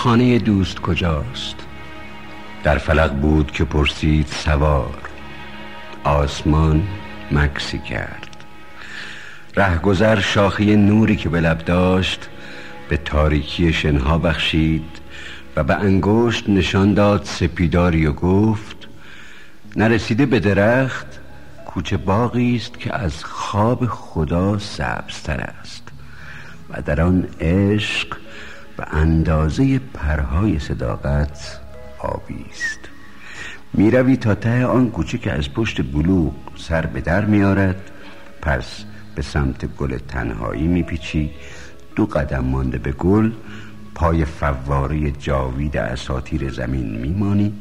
خانه دوست کجاست؟ در فلق بود که پرسید سوار. آسمان مکسی کرد. رهگذر شاخه نوری که به لب داشت به تاریکی شنها بخشید و به انگشت نشان داد سپیداری و گفت نرسیده به درخت کوچه باقی است که از خواب خدا سبزتر است و در آن عشق و اندازه پرهای صداقت آبی است. می‌روی تا ته آن کوچه که از پشت بلوغ سر به در میارد پس به سمت گل تنهایی میپیچی. دو قدم مانده به گل پای فواره جاوید اساتیر زمین میمانی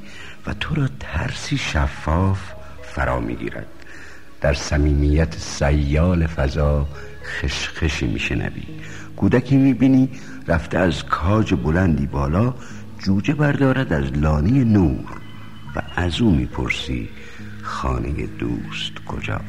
و تو را ترسی شفاف فرا می‌گیرد. در صمیمیت سیال فضا خشخشی میشنوی. کودکی می‌بینی رفته از کاج بلندی بالا جوجه بردارد از لانه نور و از او می‌پرسی خانه دوست کجا